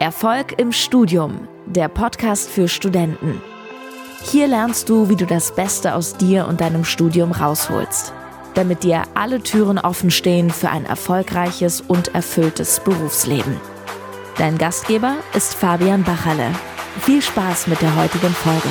Erfolg im Studium, der Podcast für Studenten. Hier lernst du, wie du das Beste aus dir und deinem Studium rausholst, damit dir alle Türen offen stehen für ein erfolgreiches und erfülltes Berufsleben. Dein Gastgeber ist Fabian Bachalle. Viel Spaß mit der heutigen Folge.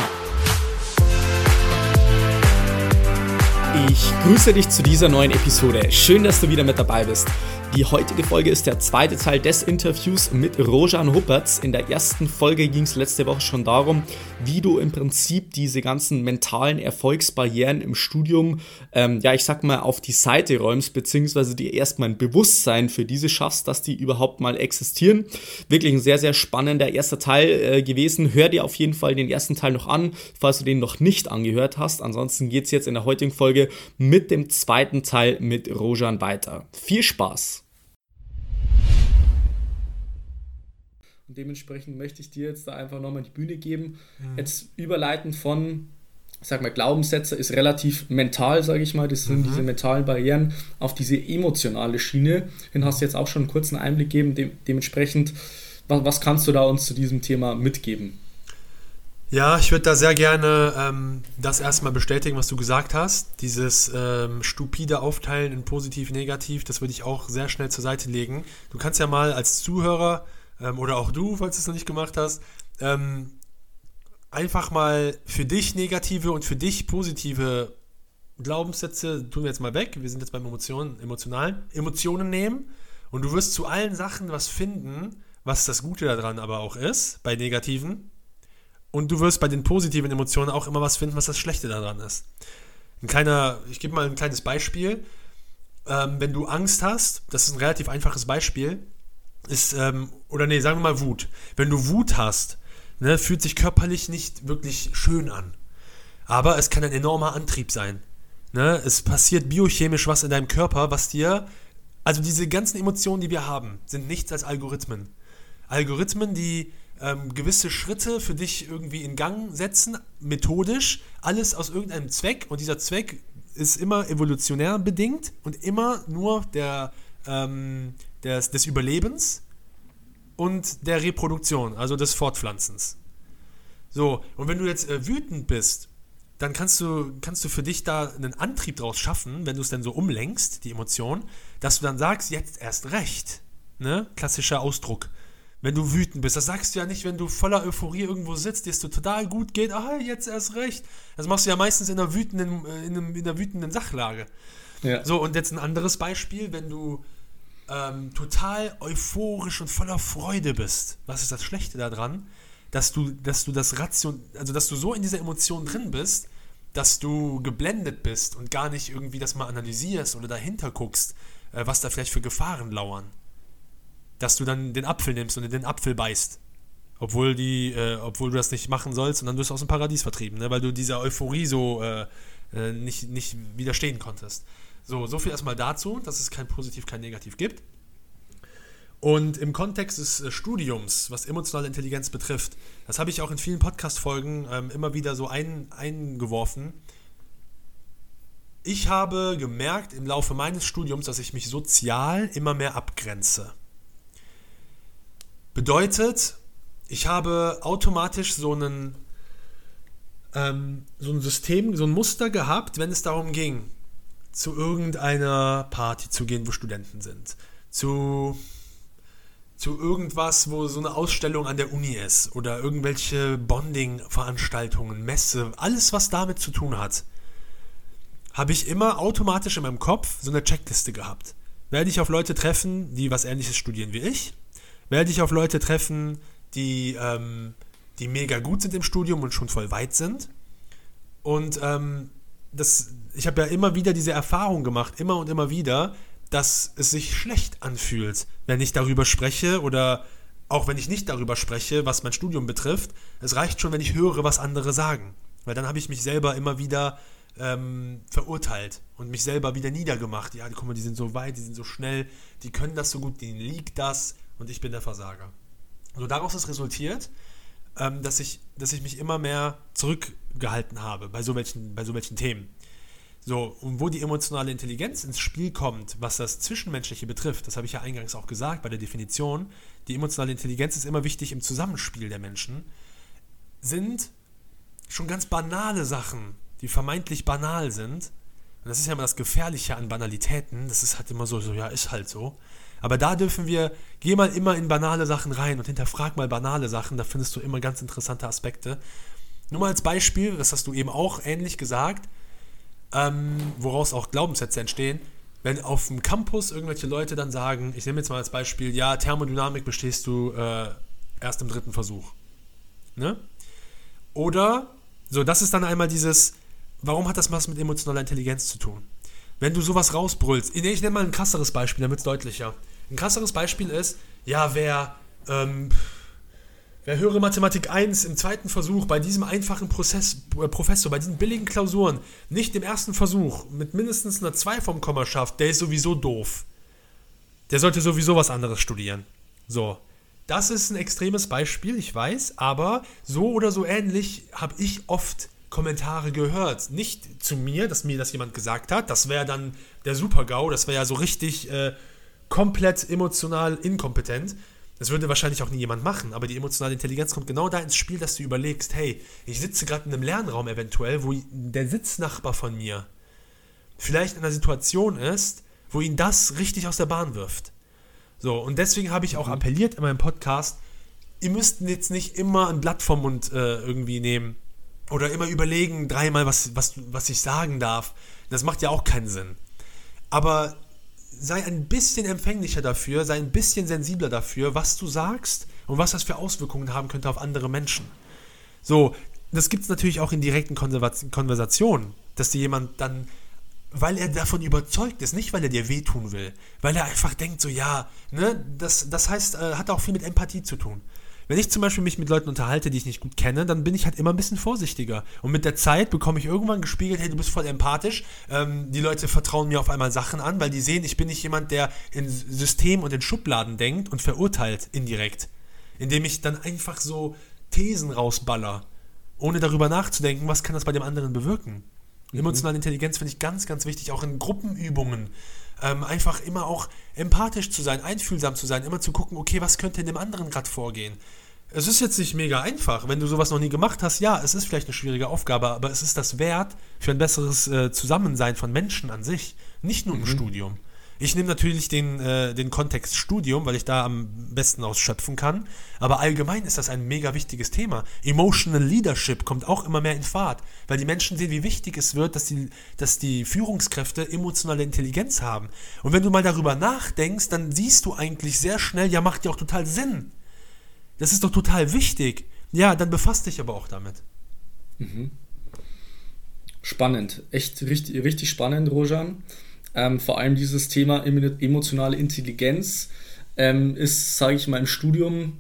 Ich grüße dich zu dieser neuen Episode. Schön, dass du wieder mit dabei bist. Die heutige Folge ist der zweite Teil des Interviews mit Rojan Huppertz. In der ersten Folge ging es letzte Woche schon darum, wie du im Prinzip diese ganzen mentalen Erfolgsbarrieren im Studium, ähm, ja, ich sag mal, auf die Seite räumst, beziehungsweise dir erstmal ein Bewusstsein für diese schaffst, dass die überhaupt mal existieren. Wirklich ein sehr, sehr spannender erster Teil äh, gewesen. Hör dir auf jeden Fall den ersten Teil noch an, falls du den noch nicht angehört hast. Ansonsten geht es jetzt in der heutigen Folge mit dem zweiten Teil mit Rojan weiter. Viel Spaß! Dementsprechend möchte ich dir jetzt da einfach nochmal die Bühne geben. Mhm. Jetzt überleiten von, sag mal, Glaubenssätze ist relativ mental, sage ich mal. Das sind mhm. diese mentalen Barrieren auf diese emotionale Schiene. Den hast du jetzt auch schon einen kurzen Einblick gegeben. De dementsprechend, was, was kannst du da uns zu diesem Thema mitgeben? Ja, ich würde da sehr gerne ähm, das erstmal bestätigen, was du gesagt hast. Dieses ähm, stupide Aufteilen in positiv, negativ, das würde ich auch sehr schnell zur Seite legen. Du kannst ja mal als Zuhörer ähm, oder auch du, falls du es noch nicht gemacht hast, ähm, einfach mal für dich negative und für dich positive Glaubenssätze tun wir jetzt mal weg. Wir sind jetzt beim Emotionen, emotionalen Emotionen nehmen und du wirst zu allen Sachen was finden, was das Gute daran aber auch ist, bei negativen. Und du wirst bei den positiven Emotionen auch immer was finden, was das Schlechte daran ist. Ein kleiner, ich gebe mal ein kleines Beispiel. Ähm, wenn du Angst hast, das ist ein relativ einfaches Beispiel, ist, ähm, oder nee, sagen wir mal Wut. Wenn du Wut hast, ne, fühlt sich körperlich nicht wirklich schön an. Aber es kann ein enormer Antrieb sein. Ne? Es passiert biochemisch was in deinem Körper, was dir, also diese ganzen Emotionen, die wir haben, sind nichts als Algorithmen. Algorithmen, die ähm, gewisse Schritte für dich irgendwie in Gang setzen, methodisch, alles aus irgendeinem Zweck und dieser Zweck ist immer evolutionär bedingt und immer nur der, ähm, des, des Überlebens und der Reproduktion, also des Fortpflanzens. So, und wenn du jetzt äh, wütend bist, dann kannst du, kannst du für dich da einen Antrieb draus schaffen, wenn du es dann so umlenkst, die Emotion, dass du dann sagst, jetzt erst recht. Ne? Klassischer Ausdruck. Wenn du wütend bist, das sagst du ja nicht, wenn du voller Euphorie irgendwo sitzt, dir es total gut geht, ah, jetzt erst recht. Das machst du ja meistens in einer wütenden, äh, in, einem, in einer wütenden Sachlage. Ja. So, und jetzt ein anderes Beispiel, wenn du ähm, total euphorisch und voller Freude bist, was ist das Schlechte daran? Dass du, dass du das Ration, also dass du so in dieser Emotion drin bist, dass du geblendet bist und gar nicht irgendwie das mal analysierst oder dahinter guckst, äh, was da vielleicht für Gefahren lauern. Dass du dann den Apfel nimmst und in den Apfel beißt. Obwohl, die, äh, obwohl du das nicht machen sollst und dann wirst du aus dem Paradies vertrieben, ne? weil du dieser Euphorie so äh, äh nicht, nicht widerstehen konntest. So, so viel erstmal dazu, dass es kein Positiv, kein Negativ gibt. Und im Kontext des äh, Studiums, was emotionale Intelligenz betrifft, das habe ich auch in vielen Podcast-Folgen ähm, immer wieder so ein, eingeworfen. Ich habe gemerkt im Laufe meines Studiums, dass ich mich sozial immer mehr abgrenze. Bedeutet, ich habe automatisch so einen ähm, so ein System, so ein Muster gehabt, wenn es darum ging, zu irgendeiner Party zu gehen, wo Studenten sind. Zu, zu irgendwas, wo so eine Ausstellung an der Uni ist. Oder irgendwelche Bonding-Veranstaltungen, Messe, alles, was damit zu tun hat. Habe ich immer automatisch in meinem Kopf so eine Checkliste gehabt. Werde ich auf Leute treffen, die was ähnliches studieren wie ich? Werde ich auf Leute treffen, die, ähm, die mega gut sind im Studium und schon voll weit sind? Und ähm, das, ich habe ja immer wieder diese Erfahrung gemacht, immer und immer wieder, dass es sich schlecht anfühlt, wenn ich darüber spreche oder auch wenn ich nicht darüber spreche, was mein Studium betrifft. Es reicht schon, wenn ich höre, was andere sagen. Weil dann habe ich mich selber immer wieder ähm, verurteilt und mich selber wieder niedergemacht. Ja, guck mal, die sind so weit, die sind so schnell, die können das so gut, denen liegt das und ich bin der Versager. So daraus ist resultiert, ähm, dass, ich, dass ich mich immer mehr zurückgehalten habe bei so welchen, bei so welchen Themen. So, und wo die emotionale Intelligenz ins Spiel kommt, was das Zwischenmenschliche betrifft, das habe ich ja eingangs auch gesagt bei der Definition, die emotionale Intelligenz ist immer wichtig im Zusammenspiel der Menschen, sind schon ganz banale Sachen, die vermeintlich banal sind. Und das ist ja immer das Gefährliche an Banalitäten, das ist halt immer so, so ja, ist halt so. Aber da dürfen wir, geh mal immer in banale Sachen rein und hinterfrag mal banale Sachen, da findest du immer ganz interessante Aspekte. Nur mal als Beispiel, das hast du eben auch ähnlich gesagt, ähm, woraus auch Glaubenssätze entstehen. Wenn auf dem Campus irgendwelche Leute dann sagen, ich nehme jetzt mal als Beispiel, ja, Thermodynamik bestehst du äh, erst im dritten Versuch. Ne? Oder, so, das ist dann einmal dieses, warum hat das was mit emotionaler Intelligenz zu tun? Wenn du sowas rausbrüllst, ich nehme mal ein krasseres Beispiel, damit es deutlicher. Ein krasseres Beispiel ist, ja, wer ähm, Wer höhere Mathematik 1 im zweiten Versuch bei diesem einfachen Prozess, äh, Professor, bei diesen billigen Klausuren nicht im ersten Versuch mit mindestens einer 2 vom Komma schafft, der ist sowieso doof. Der sollte sowieso was anderes studieren. So. Das ist ein extremes Beispiel, ich weiß, aber so oder so ähnlich habe ich oft Kommentare gehört. Nicht zu mir, dass mir das jemand gesagt hat, das wäre dann der Super-GAU, das wäre ja so richtig äh, komplett emotional inkompetent das würde wahrscheinlich auch nie jemand machen, aber die emotionale Intelligenz kommt genau da ins Spiel, dass du überlegst, hey, ich sitze gerade in einem Lernraum eventuell, wo der Sitznachbar von mir vielleicht in einer Situation ist, wo ihn das richtig aus der Bahn wirft. So, und deswegen habe ich auch mhm. appelliert in meinem Podcast, ihr müsst jetzt nicht immer ein Blatt vom Mund äh, irgendwie nehmen oder immer überlegen dreimal, was, was, was ich sagen darf. Das macht ja auch keinen Sinn. Aber sei ein bisschen empfänglicher dafür, sei ein bisschen sensibler dafür, was du sagst und was das für Auswirkungen haben könnte auf andere Menschen. So, das gibt es natürlich auch in direkten Konversationen, dass dir jemand dann, weil er davon überzeugt ist, nicht weil er dir wehtun will, weil er einfach denkt, so ja, ne, das, das heißt, äh, hat auch viel mit Empathie zu tun. Wenn ich zum Beispiel mich mit Leuten unterhalte, die ich nicht gut kenne, dann bin ich halt immer ein bisschen vorsichtiger. Und mit der Zeit bekomme ich irgendwann gespiegelt, hey, du bist voll empathisch. Ähm, die Leute vertrauen mir auf einmal Sachen an, weil die sehen, ich bin nicht jemand, der in System und in Schubladen denkt und verurteilt indirekt. Indem ich dann einfach so Thesen rausballer, ohne darüber nachzudenken, was kann das bei dem anderen bewirken. Mhm. Emotionale Intelligenz finde ich ganz, ganz wichtig, auch in Gruppenübungen. Ähm, einfach immer auch empathisch zu sein, einfühlsam zu sein, immer zu gucken, okay, was könnte in dem anderen gerade vorgehen. Es ist jetzt nicht mega einfach. Wenn du sowas noch nie gemacht hast, ja, es ist vielleicht eine schwierige Aufgabe, aber es ist das wert für ein besseres äh, Zusammensein von Menschen an sich, nicht nur im mhm. Studium. Ich nehme natürlich den, äh, den Kontext Studium, weil ich da am besten ausschöpfen kann. Aber allgemein ist das ein mega wichtiges Thema. Emotional Leadership kommt auch immer mehr in Fahrt, weil die Menschen sehen, wie wichtig es wird, dass die, dass die Führungskräfte emotionale Intelligenz haben. Und wenn du mal darüber nachdenkst, dann siehst du eigentlich sehr schnell, ja, macht ja auch total Sinn. Das ist doch total wichtig. Ja, dann befasst dich aber auch damit. Mhm. Spannend, echt richtig, richtig spannend, Rojan. Ähm, vor allem dieses Thema emotionale Intelligenz ähm, ist, sage ich mal, im Studium.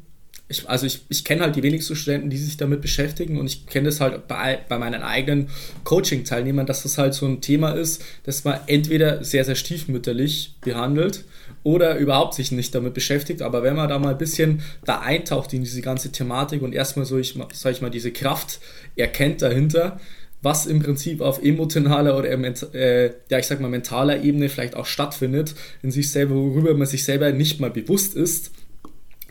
Ich, also ich, ich kenne halt die wenigsten Studenten, die sich damit beschäftigen und ich kenne das halt bei, bei meinen eigenen Coaching-Teilnehmern, dass das halt so ein Thema ist, das man entweder sehr, sehr stiefmütterlich behandelt oder überhaupt sich nicht damit beschäftigt. Aber wenn man da mal ein bisschen da eintaucht in diese ganze Thematik und erstmal so, ich sag ich mal, diese Kraft erkennt dahinter, was im Prinzip auf emotionaler oder äh, ja, ich sag mal mentaler Ebene vielleicht auch stattfindet, in sich selber, worüber man sich selber nicht mal bewusst ist,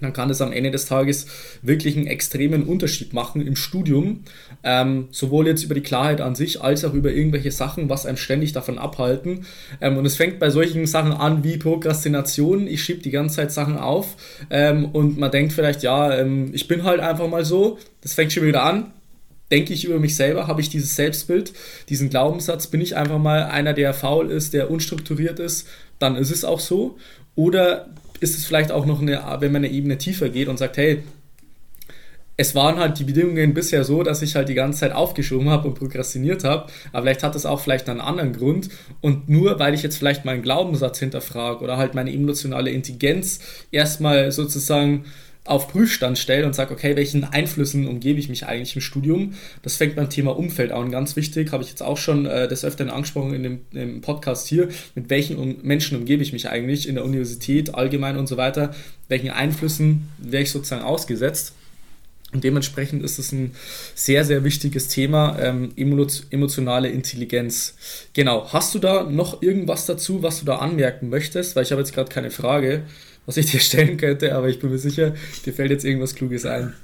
dann kann es am Ende des Tages wirklich einen extremen Unterschied machen im Studium, ähm, sowohl jetzt über die Klarheit an sich als auch über irgendwelche Sachen, was einem ständig davon abhalten. Ähm, und es fängt bei solchen Sachen an wie Prokrastination. Ich schiebe die ganze Zeit Sachen auf ähm, und man denkt vielleicht, ja, ähm, ich bin halt einfach mal so. Das fängt schon wieder an denke ich über mich selber, habe ich dieses Selbstbild, diesen Glaubenssatz, bin ich einfach mal einer, der faul ist, der unstrukturiert ist, dann ist es auch so. Oder ist es vielleicht auch noch eine, wenn man eine Ebene tiefer geht und sagt, hey, es waren halt die Bedingungen bisher so, dass ich halt die ganze Zeit aufgeschoben habe und prokrastiniert habe, aber vielleicht hat das auch vielleicht einen anderen Grund und nur weil ich jetzt vielleicht meinen Glaubenssatz hinterfrage oder halt meine emotionale Intelligenz erstmal sozusagen auf Prüfstand stelle und sage, okay, welchen Einflüssen umgebe ich mich eigentlich im Studium? Das fängt beim Thema Umfeld an. Ganz wichtig, habe ich jetzt auch schon äh, des Öfteren angesprochen in dem, im Podcast hier, mit welchen um Menschen umgebe ich mich eigentlich in der Universität, allgemein und so weiter, welchen Einflüssen wäre ich sozusagen ausgesetzt? Und dementsprechend ist es ein sehr, sehr wichtiges Thema, ähm, emotionale Intelligenz. Genau, hast du da noch irgendwas dazu, was du da anmerken möchtest? Weil ich habe jetzt gerade keine Frage, was ich dir stellen könnte, aber ich bin mir sicher, dir fällt jetzt irgendwas Kluges ein.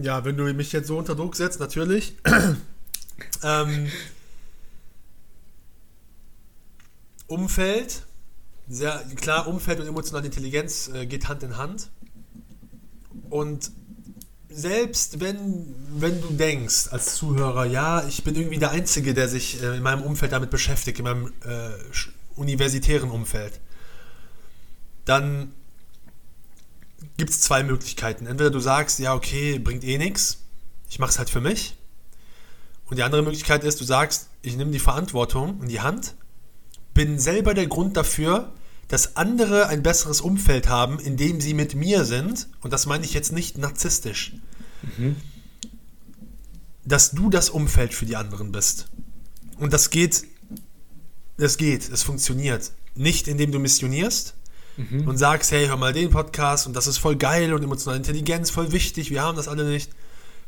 Ja, wenn du mich jetzt so unter Druck setzt, natürlich. ähm, Umfeld, sehr klar, Umfeld und emotionale Intelligenz äh, geht Hand in Hand. Und selbst wenn, wenn du denkst als Zuhörer, ja, ich bin irgendwie der Einzige, der sich äh, in meinem Umfeld damit beschäftigt, in meinem äh, universitären Umfeld, dann gibt es zwei Möglichkeiten. Entweder du sagst, ja, okay, bringt eh nichts, ich mache es halt für mich. Und die andere Möglichkeit ist, du sagst, ich nehme die Verantwortung in die Hand, bin selber der Grund dafür, dass andere ein besseres Umfeld haben, in dem sie mit mir sind, und das meine ich jetzt nicht narzisstisch, mhm. dass du das Umfeld für die anderen bist. Und das geht, es geht, es funktioniert. Nicht indem du missionierst mhm. und sagst, hey, hör mal den Podcast und das ist voll geil und emotionale Intelligenz, voll wichtig, wir haben das alle nicht.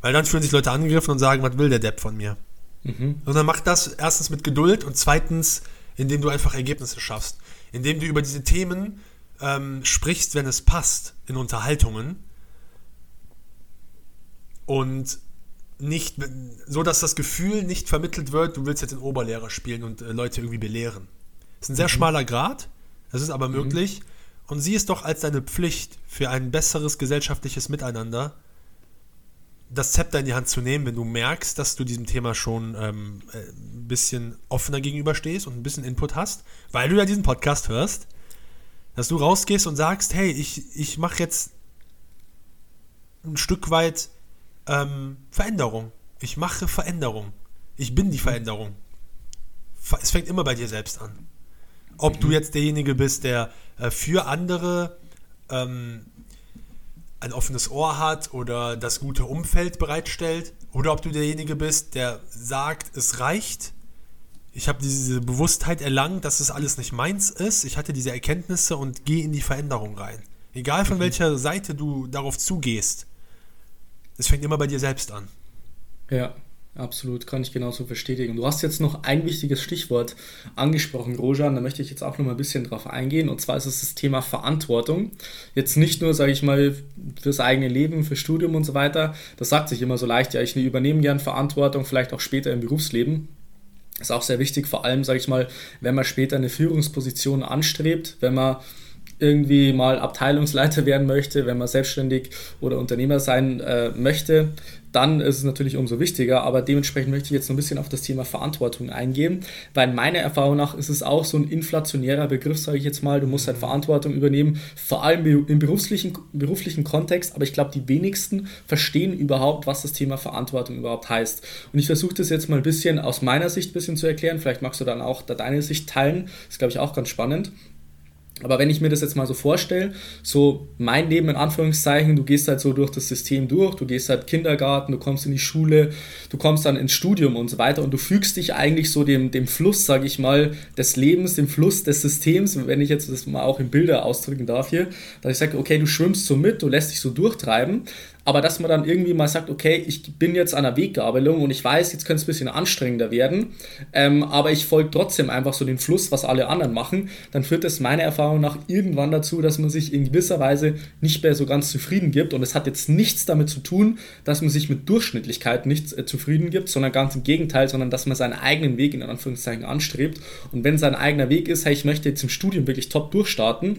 Weil dann fühlen sich Leute angegriffen und sagen, was will der Depp von mir? Mhm. Sondern mach das erstens mit Geduld und zweitens, indem du einfach Ergebnisse schaffst indem du über diese Themen ähm, sprichst, wenn es passt, in Unterhaltungen. Und nicht, so dass das Gefühl nicht vermittelt wird, du willst jetzt den Oberlehrer spielen und äh, Leute irgendwie belehren. Das ist ein sehr mhm. schmaler Grad, das ist aber mhm. möglich. Und sieh es doch als deine Pflicht für ein besseres gesellschaftliches Miteinander, das Zepter in die Hand zu nehmen, wenn du merkst, dass du diesem Thema schon ähm, äh, ein bisschen offener gegenüberstehst und ein bisschen Input hast, weil du ja diesen Podcast hörst, dass du rausgehst und sagst, hey, ich, ich mache jetzt ein Stück weit ähm, Veränderung. Ich mache Veränderung. Ich bin die Veränderung. Es fängt immer bei dir selbst an. Ob mhm. du jetzt derjenige bist, der äh, für andere ähm, ein offenes Ohr hat oder das gute Umfeld bereitstellt oder ob du derjenige bist, der sagt, es reicht. Ich habe diese Bewusstheit erlangt, dass es alles nicht meins ist. Ich hatte diese Erkenntnisse und gehe in die Veränderung rein. Egal von mhm. welcher Seite du darauf zugehst. Es fängt immer bei dir selbst an. Ja, Absolut, kann ich genauso bestätigen. Du hast jetzt noch ein wichtiges Stichwort angesprochen, Rojan, da möchte ich jetzt auch noch mal ein bisschen drauf eingehen. Und zwar ist es das Thema Verantwortung. Jetzt nicht nur, sage ich mal, fürs eigene Leben, fürs Studium und so weiter. Das sagt sich immer so leicht, ja, ich übernehme gern Verantwortung, vielleicht auch später im Berufsleben. Ist auch sehr wichtig, vor allem, sage ich mal, wenn man später eine Führungsposition anstrebt, wenn man irgendwie mal Abteilungsleiter werden möchte, wenn man selbstständig oder Unternehmer sein äh, möchte, dann ist es natürlich umso wichtiger. Aber dementsprechend möchte ich jetzt noch ein bisschen auf das Thema Verantwortung eingehen, weil meiner Erfahrung nach ist es auch so ein inflationärer Begriff, sage ich jetzt mal. Du musst halt Verantwortung übernehmen, vor allem im beruflichen, beruflichen Kontext. Aber ich glaube, die wenigsten verstehen überhaupt, was das Thema Verantwortung überhaupt heißt. Und ich versuche das jetzt mal ein bisschen aus meiner Sicht ein bisschen zu erklären. Vielleicht magst du dann auch deine Sicht teilen. Das ist, glaube ich, auch ganz spannend. Aber wenn ich mir das jetzt mal so vorstelle, so mein Leben in Anführungszeichen, du gehst halt so durch das System durch, du gehst halt Kindergarten, du kommst in die Schule, du kommst dann ins Studium und so weiter und du fügst dich eigentlich so dem, dem Fluss, sage ich mal, des Lebens, dem Fluss des Systems, wenn ich jetzt das mal auch in Bilder ausdrücken darf hier, dass ich sage, okay, du schwimmst so mit, du lässt dich so durchtreiben aber dass man dann irgendwie mal sagt, okay, ich bin jetzt an der Weggabelung und ich weiß, jetzt könnte es ein bisschen anstrengender werden, ähm, aber ich folge trotzdem einfach so den Fluss, was alle anderen machen, dann führt das meiner Erfahrung nach irgendwann dazu, dass man sich in gewisser Weise nicht mehr so ganz zufrieden gibt. Und es hat jetzt nichts damit zu tun, dass man sich mit Durchschnittlichkeit nicht äh, zufrieden gibt, sondern ganz im Gegenteil, sondern dass man seinen eigenen Weg in Anführungszeichen anstrebt. Und wenn sein eigener Weg ist, hey, ich möchte jetzt im Studium wirklich top durchstarten,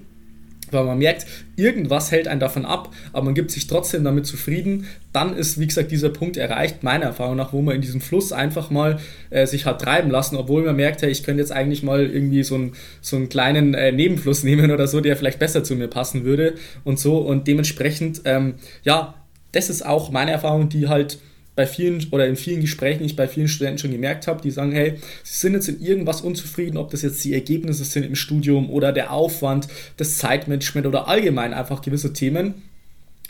weil man merkt, irgendwas hält einen davon ab, aber man gibt sich trotzdem damit zufrieden, dann ist, wie gesagt, dieser Punkt erreicht, meiner Erfahrung nach, wo man in diesem Fluss einfach mal äh, sich hat treiben lassen, obwohl man merkt, hey, ich könnte jetzt eigentlich mal irgendwie so, ein, so einen kleinen äh, Nebenfluss nehmen oder so, der vielleicht besser zu mir passen würde und so. Und dementsprechend, ähm, ja, das ist auch meine Erfahrung, die halt bei vielen oder in vielen Gesprächen ich bei vielen Studenten schon gemerkt habe, die sagen, hey, sie sind jetzt in irgendwas unzufrieden, ob das jetzt die Ergebnisse sind im Studium oder der Aufwand, das Zeitmanagement oder allgemein einfach gewisse Themen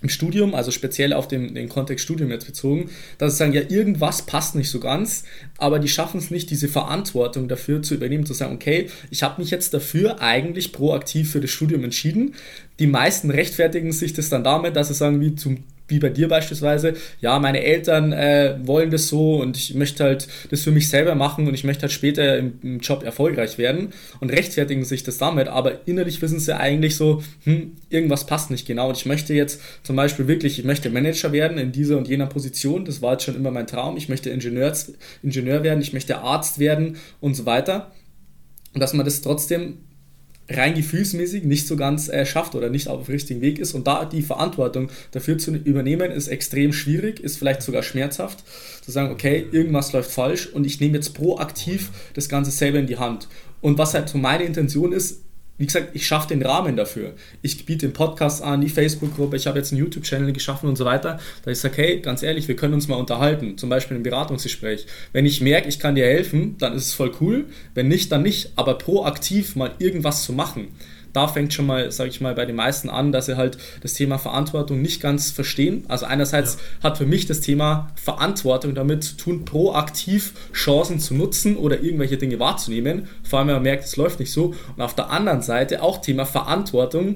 im Studium, also speziell auf den, den Kontext Studium jetzt bezogen, dass sie sagen, ja, irgendwas passt nicht so ganz, aber die schaffen es nicht, diese Verantwortung dafür zu übernehmen, zu sagen, okay, ich habe mich jetzt dafür eigentlich proaktiv für das Studium entschieden. Die meisten rechtfertigen sich das dann damit, dass sie sagen, wie zum wie bei dir beispielsweise, ja, meine Eltern äh, wollen das so und ich möchte halt das für mich selber machen und ich möchte halt später im, im, Job erfolgreich werden und rechtfertigen sich das damit, aber innerlich wissen sie eigentlich so, hm, irgendwas passt nicht genau. Und ich möchte jetzt zum Beispiel wirklich, ich möchte Manager werden in dieser und jener Position, das war jetzt schon immer mein Traum, ich möchte Ingenieurs, Ingenieur werden, ich möchte Arzt werden und so weiter. Und dass man das trotzdem rein gefühlsmäßig nicht so ganz äh, schafft oder nicht auf dem richtigen Weg ist. Und da die Verantwortung dafür zu übernehmen, ist extrem schwierig, ist vielleicht sogar schmerzhaft. Zu sagen, okay, irgendwas läuft falsch und ich nehme jetzt proaktiv das Ganze selber in die Hand. Und was halt so meine Intention ist, wie gesagt, ich schaffe den Rahmen dafür. Ich biete den Podcast an, die Facebook-Gruppe, ich habe jetzt einen YouTube-Channel geschaffen und so weiter. Da ich sage, hey, ganz ehrlich, wir können uns mal unterhalten, zum Beispiel im Beratungsgespräch. Wenn ich merke, ich kann dir helfen, dann ist es voll cool. Wenn nicht, dann nicht. Aber proaktiv mal irgendwas zu machen da fängt schon mal, sage ich mal, bei den meisten an, dass sie halt das Thema Verantwortung nicht ganz verstehen. Also einerseits ja. hat für mich das Thema Verantwortung damit zu tun, proaktiv Chancen zu nutzen oder irgendwelche Dinge wahrzunehmen. Vor allem, wenn man merkt, es läuft nicht so. Und auf der anderen Seite auch Thema Verantwortung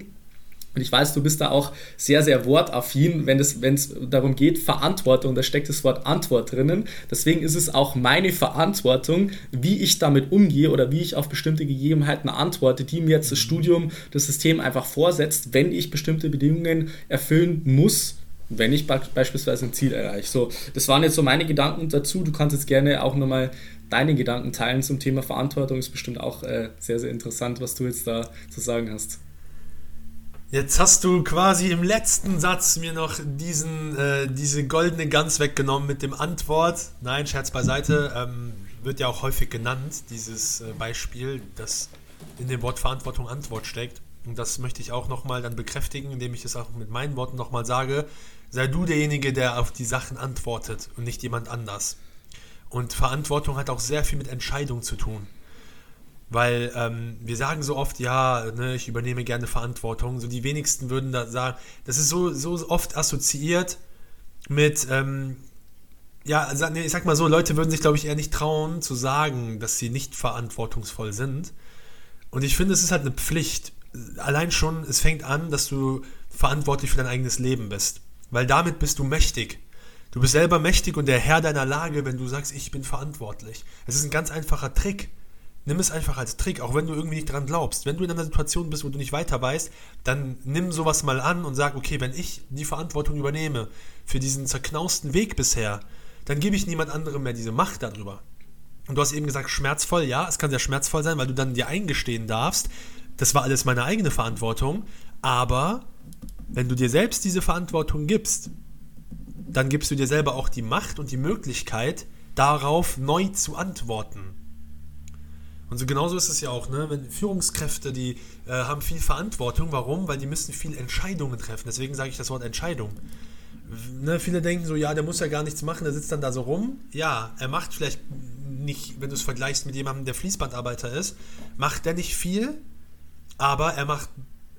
und ich weiß, du bist da auch sehr, sehr wortaffin, wenn es, wenn es darum geht, Verantwortung, da steckt das Wort Antwort drinnen. Deswegen ist es auch meine Verantwortung, wie ich damit umgehe oder wie ich auf bestimmte Gegebenheiten antworte, die mir jetzt das Studium, das System einfach vorsetzt, wenn ich bestimmte Bedingungen erfüllen muss, wenn ich beispielsweise ein Ziel erreiche. So, das waren jetzt so meine Gedanken dazu. Du kannst jetzt gerne auch nochmal deine Gedanken teilen zum Thema Verantwortung. Ist bestimmt auch äh, sehr, sehr interessant, was du jetzt da zu sagen hast. Jetzt hast du quasi im letzten Satz mir noch diesen, äh, diese goldene Gans weggenommen mit dem Antwort. Nein, Scherz beiseite. Ähm, wird ja auch häufig genannt, dieses äh, Beispiel, dass in dem Wort Verantwortung Antwort steckt. Und das möchte ich auch nochmal dann bekräftigen, indem ich es auch mit meinen Worten nochmal sage. Sei du derjenige, der auf die Sachen antwortet und nicht jemand anders. Und Verantwortung hat auch sehr viel mit Entscheidung zu tun. Weil ähm, wir sagen so oft, ja, ne, ich übernehme gerne Verantwortung. So die wenigsten würden da sagen, das ist so, so oft assoziiert mit, ähm, ja, ich sag mal so, Leute würden sich, glaube ich, eher nicht trauen zu sagen, dass sie nicht verantwortungsvoll sind. Und ich finde, es ist halt eine Pflicht. Allein schon, es fängt an, dass du verantwortlich für dein eigenes Leben bist. Weil damit bist du mächtig. Du bist selber mächtig und der Herr deiner Lage, wenn du sagst, ich bin verantwortlich. Es ist ein ganz einfacher Trick. Nimm es einfach als Trick, auch wenn du irgendwie nicht dran glaubst. Wenn du in einer Situation bist, wo du nicht weiter weißt, dann nimm sowas mal an und sag, okay, wenn ich die Verantwortung übernehme für diesen zerknausten Weg bisher, dann gebe ich niemand anderem mehr diese Macht darüber. Und du hast eben gesagt, schmerzvoll, ja, es kann sehr schmerzvoll sein, weil du dann dir eingestehen darfst, das war alles meine eigene Verantwortung, aber wenn du dir selbst diese Verantwortung gibst, dann gibst du dir selber auch die Macht und die Möglichkeit, darauf neu zu antworten. Und so genauso ist es ja auch, ne? Wenn Führungskräfte, die äh, haben viel Verantwortung. Warum? Weil die müssen viel Entscheidungen treffen. Deswegen sage ich das Wort Entscheidung. Ne, viele denken so, ja, der muss ja gar nichts machen, der sitzt dann da so rum. Ja, er macht vielleicht nicht, wenn du es vergleichst mit jemandem, der Fließbandarbeiter ist, macht der nicht viel, aber er macht,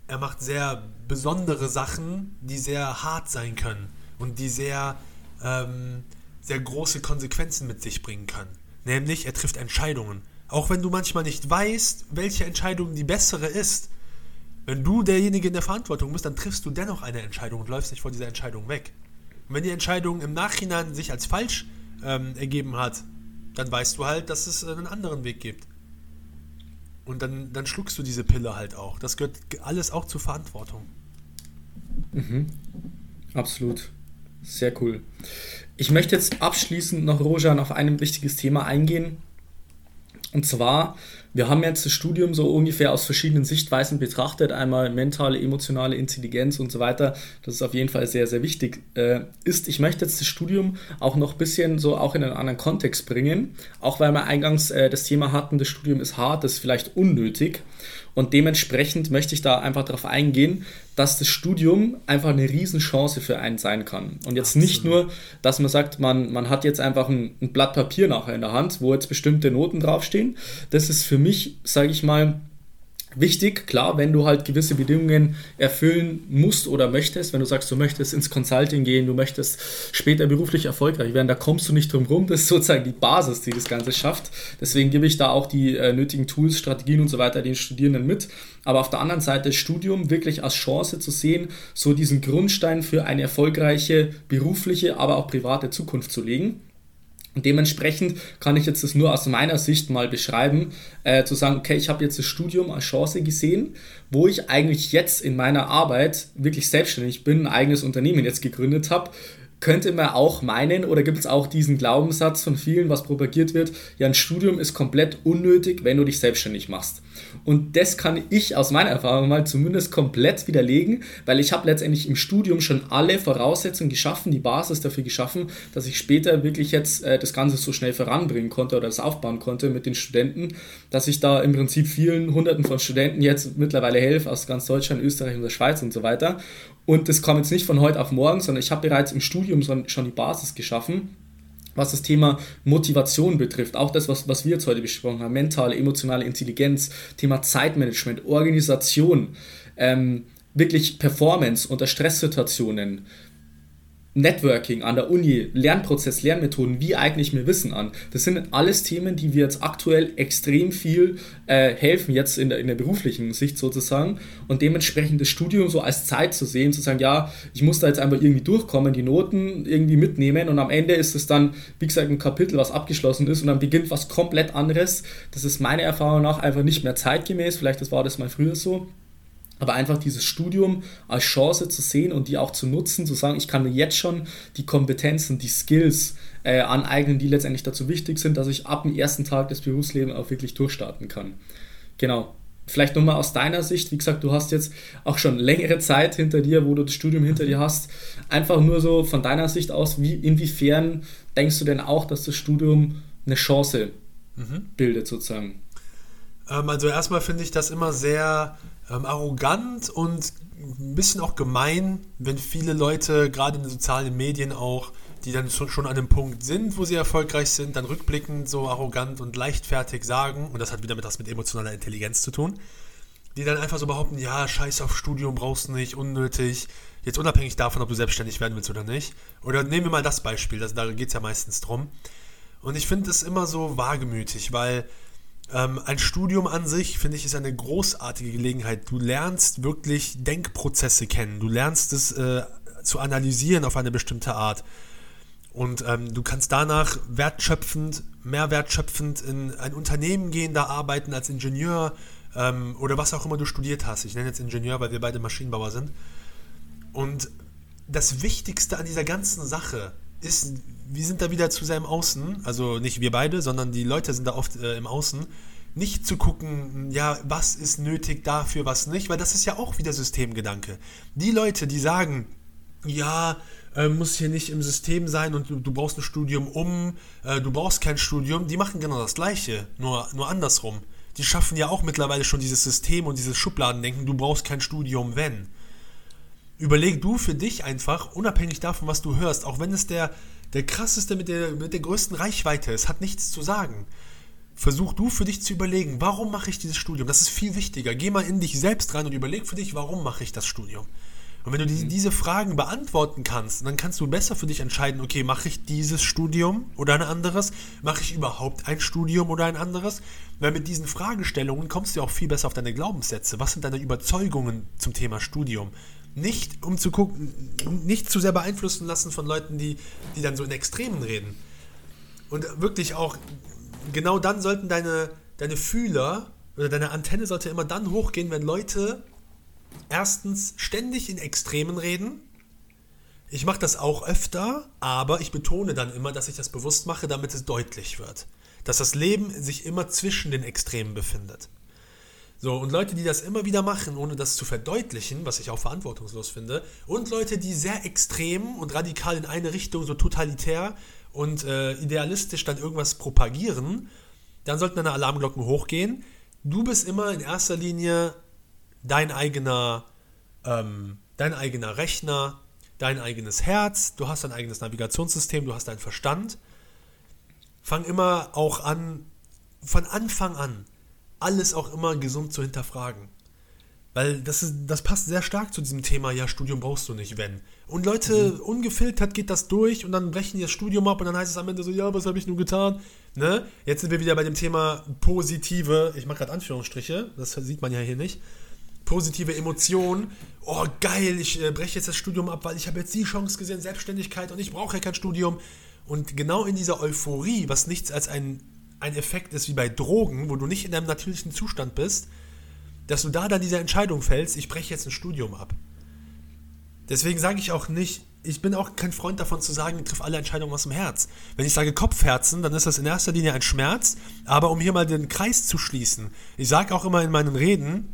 er macht sehr besondere Sachen, die sehr hart sein können und die sehr, ähm, sehr große Konsequenzen mit sich bringen können. Nämlich, er trifft Entscheidungen. Auch wenn du manchmal nicht weißt, welche Entscheidung die bessere ist, wenn du derjenige in der Verantwortung bist, dann triffst du dennoch eine Entscheidung und läufst nicht vor dieser Entscheidung weg. Und wenn die Entscheidung im Nachhinein sich als falsch ähm, ergeben hat, dann weißt du halt, dass es einen anderen Weg gibt. Und dann, dann schluckst du diese Pille halt auch. Das gehört alles auch zur Verantwortung. Mhm. Absolut. Sehr cool. Ich möchte jetzt abschließend noch, Rojan, auf ein wichtiges Thema eingehen. Und zwar, wir haben jetzt das Studium so ungefähr aus verschiedenen Sichtweisen betrachtet. Einmal mentale, emotionale Intelligenz und so weiter. Das ist auf jeden Fall sehr, sehr wichtig äh, ist. Ich möchte jetzt das Studium auch noch ein bisschen so auch in einen anderen Kontext bringen. Auch weil wir eingangs äh, das Thema hatten, das Studium ist hart, das ist vielleicht unnötig. Und dementsprechend möchte ich da einfach darauf eingehen, dass das Studium einfach eine Riesenchance für einen sein kann. Und jetzt Absolut. nicht nur, dass man sagt, man, man hat jetzt einfach ein, ein Blatt Papier nachher in der Hand, wo jetzt bestimmte Noten draufstehen. Das ist für mich, sage ich mal, Wichtig, klar, wenn du halt gewisse Bedingungen erfüllen musst oder möchtest, wenn du sagst, du möchtest ins Consulting gehen, du möchtest später beruflich erfolgreich werden, da kommst du nicht drum rum. Das ist sozusagen die Basis, die das Ganze schafft. Deswegen gebe ich da auch die äh, nötigen Tools, Strategien und so weiter den Studierenden mit. Aber auf der anderen Seite das Studium wirklich als Chance zu sehen, so diesen Grundstein für eine erfolgreiche berufliche, aber auch private Zukunft zu legen. Und dementsprechend kann ich jetzt das nur aus meiner Sicht mal beschreiben, äh, zu sagen, okay, ich habe jetzt das Studium als Chance gesehen, wo ich eigentlich jetzt in meiner Arbeit wirklich selbstständig bin, ein eigenes Unternehmen jetzt gegründet habe, könnte man auch meinen, oder gibt es auch diesen Glaubenssatz von vielen, was propagiert wird, ja, ein Studium ist komplett unnötig, wenn du dich selbstständig machst. Und das kann ich aus meiner Erfahrung mal zumindest komplett widerlegen, weil ich habe letztendlich im Studium schon alle Voraussetzungen geschaffen, die Basis dafür geschaffen, dass ich später wirklich jetzt äh, das Ganze so schnell voranbringen konnte oder das aufbauen konnte mit den Studenten, dass ich da im Prinzip vielen Hunderten von Studenten jetzt mittlerweile helfe aus ganz Deutschland, Österreich und der Schweiz und so weiter. Und das kam jetzt nicht von heute auf morgen, sondern ich habe bereits im Studium schon die Basis geschaffen, was das Thema Motivation betrifft. Auch das, was, was wir jetzt heute besprochen haben, mentale, emotionale Intelligenz, Thema Zeitmanagement, Organisation, ähm, wirklich Performance unter Stresssituationen, Networking an der Uni, Lernprozess, Lernmethoden, wie eigne ich mir Wissen an? Das sind alles Themen, die wir jetzt aktuell extrem viel äh, helfen, jetzt in der, in der beruflichen Sicht sozusagen. Und dementsprechend das Studium so als Zeit zu sehen, zu sagen, ja, ich muss da jetzt einfach irgendwie durchkommen, die Noten irgendwie mitnehmen und am Ende ist es dann, wie gesagt, ein Kapitel, was abgeschlossen ist und dann beginnt was komplett anderes. Das ist meiner Erfahrung nach einfach nicht mehr zeitgemäß. Vielleicht das war das mal früher so. Aber einfach dieses Studium als Chance zu sehen und die auch zu nutzen, zu sagen, ich kann mir jetzt schon die Kompetenzen, die Skills äh, aneignen, die letztendlich dazu wichtig sind, dass ich ab dem ersten Tag des Berufslebens auch wirklich durchstarten kann. Genau. Vielleicht nochmal aus deiner Sicht, wie gesagt, du hast jetzt auch schon längere Zeit hinter dir, wo du das Studium hinter dir hast. Einfach nur so von deiner Sicht aus, wie, inwiefern denkst du denn auch, dass das Studium eine Chance mhm. bildet sozusagen? Ähm, also erstmal finde ich das immer sehr ähm, arrogant und ein bisschen auch gemein, wenn viele Leute, gerade in den sozialen Medien auch, die dann schon an einem Punkt sind, wo sie erfolgreich sind, dann rückblickend so arrogant und leichtfertig sagen, und das hat wieder mit was mit emotionaler Intelligenz zu tun, die dann einfach so behaupten, ja, scheiß auf Studium brauchst du nicht, unnötig, jetzt unabhängig davon, ob du selbstständig werden willst oder nicht. Oder nehmen wir mal das Beispiel, das, da geht es ja meistens drum. Und ich finde es immer so wagemütig, weil ähm, ein Studium an sich, finde ich, ist eine großartige Gelegenheit. Du lernst wirklich Denkprozesse kennen. Du lernst es äh, zu analysieren auf eine bestimmte Art. Und ähm, du kannst danach wertschöpfend, mehr wertschöpfend in ein Unternehmen gehen, da arbeiten als Ingenieur ähm, oder was auch immer du studiert hast. Ich nenne jetzt Ingenieur, weil wir beide Maschinenbauer sind. Und das Wichtigste an dieser ganzen Sache ist, wir sind da wieder zu seinem Außen, also nicht wir beide, sondern die Leute sind da oft äh, im Außen, nicht zu gucken, ja, was ist nötig dafür, was nicht, weil das ist ja auch wieder Systemgedanke. Die Leute, die sagen, ja, äh, muss hier nicht im System sein und du, du brauchst ein Studium um, äh, du brauchst kein Studium, die machen genau das Gleiche, nur, nur andersrum. Die schaffen ja auch mittlerweile schon dieses System und dieses Schubladendenken, du brauchst kein Studium, wenn. Überleg du für dich einfach, unabhängig davon, was du hörst, auch wenn es der der krasseste mit der, mit der größten Reichweite ist, hat nichts zu sagen. Versuch du für dich zu überlegen, warum mache ich dieses Studium? Das ist viel wichtiger. Geh mal in dich selbst rein und überleg für dich, warum mache ich das Studium? Und wenn du die, diese Fragen beantworten kannst, dann kannst du besser für dich entscheiden, okay, mache ich dieses Studium oder ein anderes? Mache ich überhaupt ein Studium oder ein anderes? Weil mit diesen Fragestellungen kommst du auch viel besser auf deine Glaubenssätze. Was sind deine Überzeugungen zum Thema Studium? Nicht um zu gucken, nicht zu sehr beeinflussen lassen von Leuten, die, die dann so in Extremen reden. Und wirklich auch, genau dann sollten deine, deine Fühler oder deine Antenne sollte immer dann hochgehen, wenn Leute erstens ständig in Extremen reden. Ich mache das auch öfter, aber ich betone dann immer, dass ich das bewusst mache, damit es deutlich wird. Dass das Leben sich immer zwischen den Extremen befindet. So, und Leute, die das immer wieder machen, ohne das zu verdeutlichen, was ich auch verantwortungslos finde, und Leute, die sehr extrem und radikal in eine Richtung, so totalitär und äh, idealistisch dann irgendwas propagieren, dann sollten deine Alarmglocken hochgehen. Du bist immer in erster Linie dein eigener, ähm, dein eigener Rechner, dein eigenes Herz, du hast dein eigenes Navigationssystem, du hast deinen Verstand. Fang immer auch an, von Anfang an, alles auch immer gesund zu hinterfragen. Weil das, ist, das passt sehr stark zu diesem Thema, ja, Studium brauchst du nicht, wenn. Und Leute, mhm. ungefiltert geht das durch und dann brechen die das Studium ab und dann heißt es am Ende so, ja, was habe ich nur getan? Ne? Jetzt sind wir wieder bei dem Thema positive, ich mache gerade Anführungsstriche, das sieht man ja hier nicht, positive Emotionen. Oh, geil, ich äh, breche jetzt das Studium ab, weil ich habe jetzt die Chance gesehen, Selbstständigkeit und ich brauche ja kein Studium. Und genau in dieser Euphorie, was nichts als ein, ein Effekt ist wie bei Drogen, wo du nicht in deinem natürlichen Zustand bist, dass du da dann diese Entscheidung fällst, ich breche jetzt ein Studium ab. Deswegen sage ich auch nicht, ich bin auch kein Freund davon zu sagen, triff alle Entscheidungen aus dem Herz. Wenn ich sage Kopfherzen, dann ist das in erster Linie ein Schmerz, aber um hier mal den Kreis zu schließen, ich sage auch immer in meinen Reden,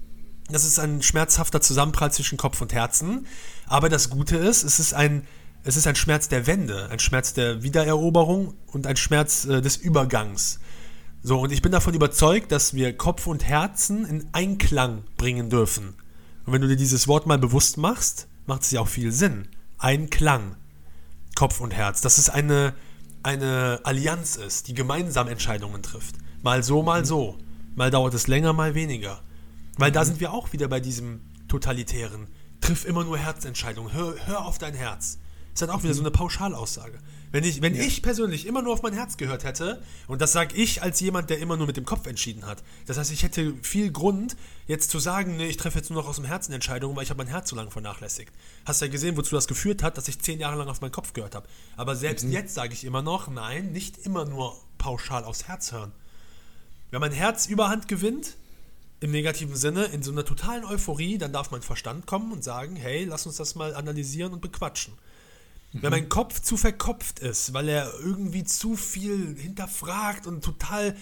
das ist ein schmerzhafter Zusammenprall zwischen Kopf und Herzen, aber das Gute ist, es ist ein, es ist ein Schmerz der Wende, ein Schmerz der Wiedereroberung und ein Schmerz äh, des Übergangs. So, und ich bin davon überzeugt, dass wir Kopf und Herzen in Einklang bringen dürfen. Und wenn du dir dieses Wort mal bewusst machst, macht es ja auch viel Sinn. Einklang. Kopf und Herz. Dass es eine, eine Allianz ist, die gemeinsam Entscheidungen trifft. Mal so, mal so. Mal dauert es länger, mal weniger. Weil da sind wir auch wieder bei diesem totalitären. Triff immer nur Herzentscheidungen. Hör, hör auf dein Herz. Ist halt auch wieder so eine Pauschalaussage. Wenn ich, wenn ja. ich persönlich immer nur auf mein Herz gehört hätte, und das sage ich als jemand, der immer nur mit dem Kopf entschieden hat. Das heißt, ich hätte viel Grund, jetzt zu sagen, nee, ich treffe jetzt nur noch aus dem Herzen Entscheidungen, weil ich habe mein Herz so lange vernachlässigt. Hast ja gesehen, wozu das geführt hat, dass ich zehn Jahre lang auf meinen Kopf gehört habe. Aber selbst mhm. jetzt sage ich immer noch, nein, nicht immer nur pauschal aufs Herz hören. Wenn mein Herz Überhand gewinnt, im negativen Sinne, in so einer totalen Euphorie, dann darf mein Verstand kommen und sagen, hey, lass uns das mal analysieren und bequatschen. Mhm. Wenn mein Kopf zu verkopft ist, weil er irgendwie zu viel hinterfragt und total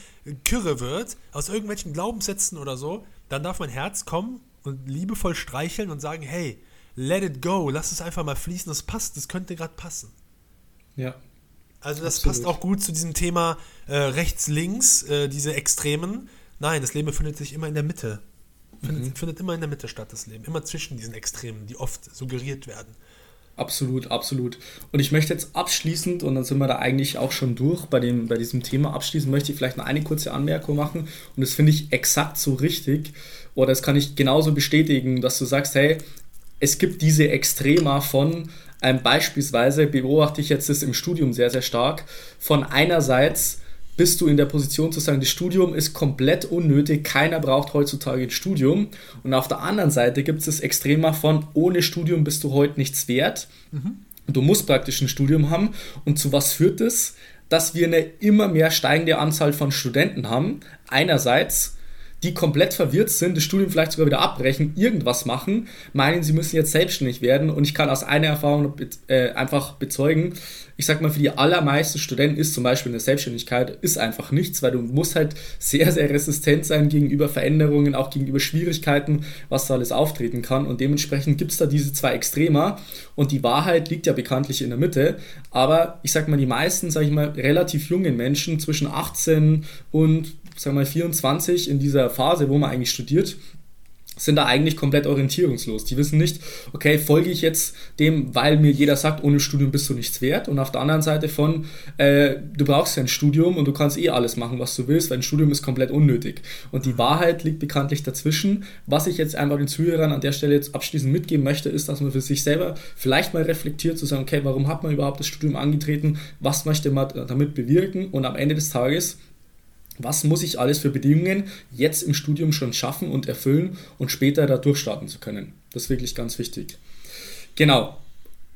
kirre wird, aus irgendwelchen Glaubenssätzen oder so, dann darf mein Herz kommen und liebevoll streicheln und sagen, hey, let it go, lass es einfach mal fließen, das passt, das könnte gerade passen. Ja. Also das Absolut. passt auch gut zu diesem Thema äh, rechts-links, äh, diese Extremen. Nein, das Leben befindet sich immer in der Mitte. Findet, mhm. findet immer in der Mitte statt, das Leben. Immer zwischen diesen Extremen, die oft suggeriert werden. Absolut, absolut. Und ich möchte jetzt abschließend, und dann sind wir da eigentlich auch schon durch bei, dem, bei diesem Thema, abschließend möchte ich vielleicht noch eine kurze Anmerkung machen. Und das finde ich exakt so richtig. Oder das kann ich genauso bestätigen, dass du sagst, hey, es gibt diese Extrema von, ähm, beispielsweise beobachte ich jetzt das im Studium sehr, sehr stark, von einerseits bist du in der Position zu sagen, das Studium ist komplett unnötig, keiner braucht heutzutage ein Studium. Und auf der anderen Seite gibt es das Extrema von, ohne Studium bist du heute nichts wert. Mhm. Du musst praktisch ein Studium haben. Und zu was führt es? Dass wir eine immer mehr steigende Anzahl von Studenten haben. Einerseits die komplett verwirrt sind, das Studium vielleicht sogar wieder abbrechen, irgendwas machen, meinen, sie müssen jetzt selbstständig werden. Und ich kann aus einer Erfahrung äh, einfach bezeugen, ich sag mal, für die allermeisten Studenten ist zum Beispiel eine Selbstständigkeit ist einfach nichts, weil du musst halt sehr, sehr resistent sein gegenüber Veränderungen, auch gegenüber Schwierigkeiten, was da alles auftreten kann. Und dementsprechend gibt es da diese zwei Extremer. Und die Wahrheit liegt ja bekanntlich in der Mitte. Aber ich sag mal, die meisten, sag ich mal, relativ jungen Menschen zwischen 18 und wir mal 24 in dieser Phase, wo man eigentlich studiert, sind da eigentlich komplett orientierungslos. Die wissen nicht, okay, folge ich jetzt dem, weil mir jeder sagt, ohne Studium bist du nichts wert. Und auf der anderen Seite von, äh, du brauchst ja ein Studium und du kannst eh alles machen, was du willst, weil ein Studium ist komplett unnötig. Und die Wahrheit liegt bekanntlich dazwischen. Was ich jetzt einfach den Zuhörern an der Stelle jetzt abschließend mitgeben möchte, ist, dass man für sich selber vielleicht mal reflektiert, zu sagen, okay, warum hat man überhaupt das Studium angetreten? Was möchte man damit bewirken? Und am Ende des Tages was muss ich alles für Bedingungen jetzt im Studium schon schaffen und erfüllen und später da durchstarten zu können. Das ist wirklich ganz wichtig. Genau.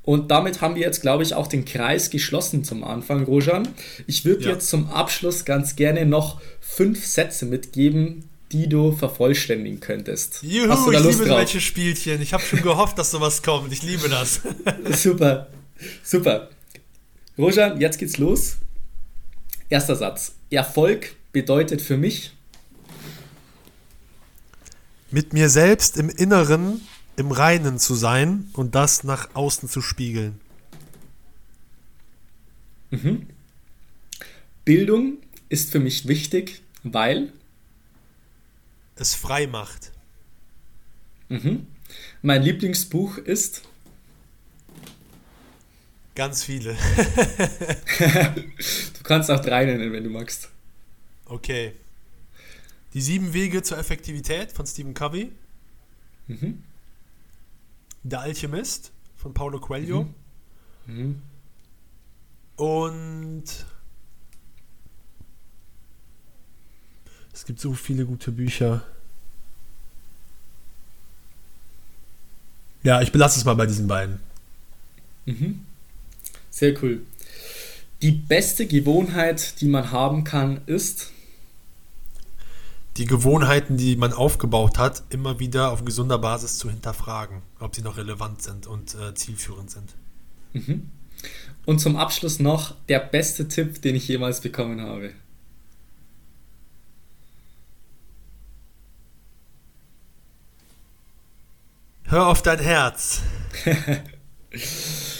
Und damit haben wir jetzt, glaube ich, auch den Kreis geschlossen zum Anfang, Rojan. Ich würde ja. jetzt zum Abschluss ganz gerne noch fünf Sätze mitgeben, die du vervollständigen könntest. Juhu, Hast du da Lust ich liebe drauf? solche Spielchen. Ich habe schon gehofft, dass sowas kommt. Ich liebe das. super, super. Rojan, jetzt geht's los. Erster Satz. Erfolg bedeutet für mich? Mit mir selbst im Inneren, im Reinen zu sein und das nach außen zu spiegeln. Mhm. Bildung ist für mich wichtig, weil es frei macht. Mhm. Mein Lieblingsbuch ist ganz viele. du kannst auch drei nennen, wenn du magst. Okay. Die sieben Wege zur Effektivität von Stephen Covey. Mhm. Der Alchemist von Paulo Coelho. Mhm. Mhm. Und es gibt so viele gute Bücher. Ja, ich belasse es mal bei diesen beiden. Mhm. Sehr cool. Die beste Gewohnheit, die man haben kann, ist die Gewohnheiten, die man aufgebaut hat, immer wieder auf gesunder Basis zu hinterfragen, ob sie noch relevant sind und äh, zielführend sind. Mhm. Und zum Abschluss noch der beste Tipp, den ich jemals bekommen habe. Hör auf dein Herz.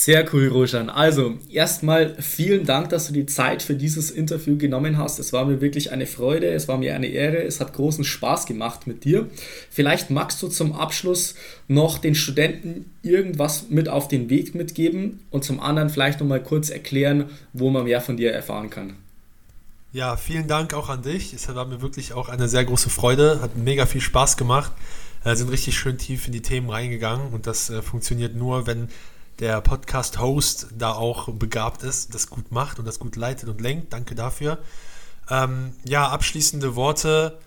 Sehr cool, Roshan. Also, erstmal vielen Dank, dass du die Zeit für dieses Interview genommen hast. Es war mir wirklich eine Freude, es war mir eine Ehre, es hat großen Spaß gemacht mit dir. Vielleicht magst du zum Abschluss noch den Studenten irgendwas mit auf den Weg mitgeben und zum anderen vielleicht nochmal kurz erklären, wo man mehr von dir erfahren kann. Ja, vielen Dank auch an dich. Es war mir wirklich auch eine sehr große Freude, hat mega viel Spaß gemacht. Äh, sind richtig schön tief in die Themen reingegangen und das äh, funktioniert nur, wenn der Podcast-Host da auch begabt ist, das gut macht und das gut leitet und lenkt. Danke dafür. Ähm, ja, abschließende Worte.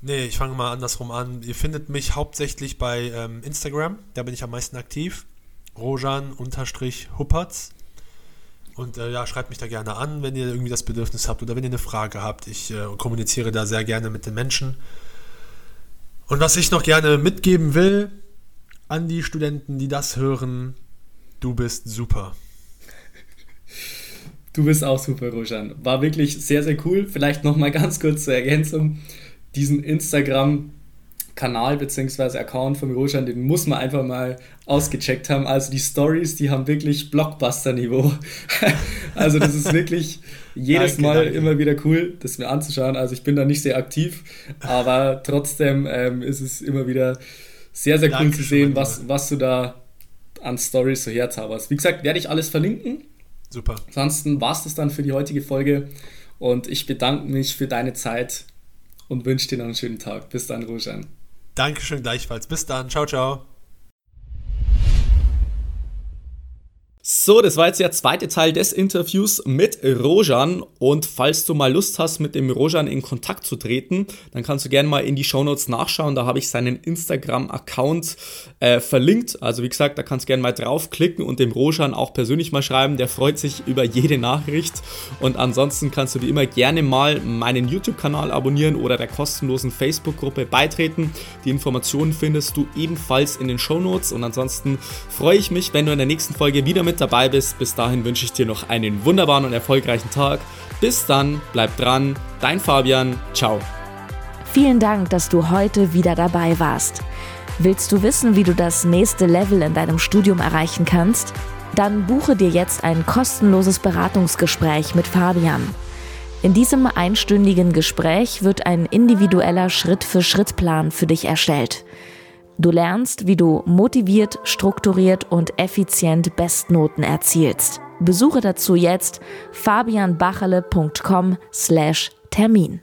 Nee, ich fange mal andersrum an. Ihr findet mich hauptsächlich bei ähm, Instagram, da bin ich am meisten aktiv. Rojan-Huppertz. Und äh, ja, schreibt mich da gerne an, wenn ihr irgendwie das Bedürfnis habt oder wenn ihr eine Frage habt. Ich äh, kommuniziere da sehr gerne mit den Menschen. Und was ich noch gerne mitgeben will an die Studenten, die das hören, Du bist super. Du bist auch super, Roshan. War wirklich sehr, sehr cool. Vielleicht nochmal ganz kurz zur Ergänzung. Diesen Instagram Kanal bzw. Account von Roshan, den muss man einfach mal ausgecheckt haben. Also die Stories, die haben wirklich Blockbuster-Niveau. also das ist wirklich jedes danke, Mal danke. immer wieder cool, das mir anzuschauen. Also ich bin da nicht sehr aktiv, aber trotzdem ähm, ist es immer wieder sehr, sehr cool danke zu sehen, was, was du da an Stories so herzauberst. Wie gesagt, werde ich alles verlinken. Super. Ansonsten war es das dann für die heutige Folge und ich bedanke mich für deine Zeit und wünsche dir noch einen schönen Tag. Bis dann, Rojan. Dankeschön gleichfalls. Bis dann. Ciao, ciao. So, das war jetzt der zweite Teil des Interviews mit Rojan. Und falls du mal Lust hast, mit dem Rojan in Kontakt zu treten, dann kannst du gerne mal in die Shownotes nachschauen. Da habe ich seinen Instagram-Account äh, verlinkt. Also wie gesagt, da kannst du gerne mal draufklicken und dem Rojan auch persönlich mal schreiben. Der freut sich über jede Nachricht. Und ansonsten kannst du wie immer gerne mal meinen YouTube-Kanal abonnieren oder der kostenlosen Facebook-Gruppe beitreten. Die Informationen findest du ebenfalls in den Shownotes. Und ansonsten freue ich mich, wenn du in der nächsten Folge wieder dabei bist. Bis dahin wünsche ich dir noch einen wunderbaren und erfolgreichen Tag. Bis dann, bleib dran, dein Fabian, ciao. Vielen Dank, dass du heute wieder dabei warst. Willst du wissen, wie du das nächste Level in deinem Studium erreichen kannst? Dann buche dir jetzt ein kostenloses Beratungsgespräch mit Fabian. In diesem einstündigen Gespräch wird ein individueller Schritt-für-Schritt-Plan für dich erstellt. Du lernst, wie du motiviert, strukturiert und effizient Bestnoten erzielst. Besuche dazu jetzt fabianbacherle.com/termin.